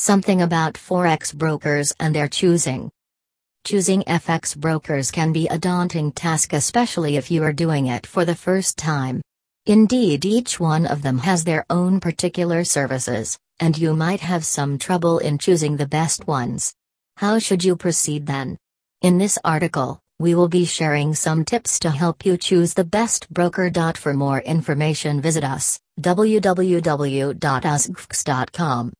Something about Forex brokers and their choosing. Choosing FX brokers can be a daunting task, especially if you are doing it for the first time. Indeed, each one of them has their own particular services, and you might have some trouble in choosing the best ones. How should you proceed then? In this article, we will be sharing some tips to help you choose the best broker. For more information, visit us www.usgfx.com.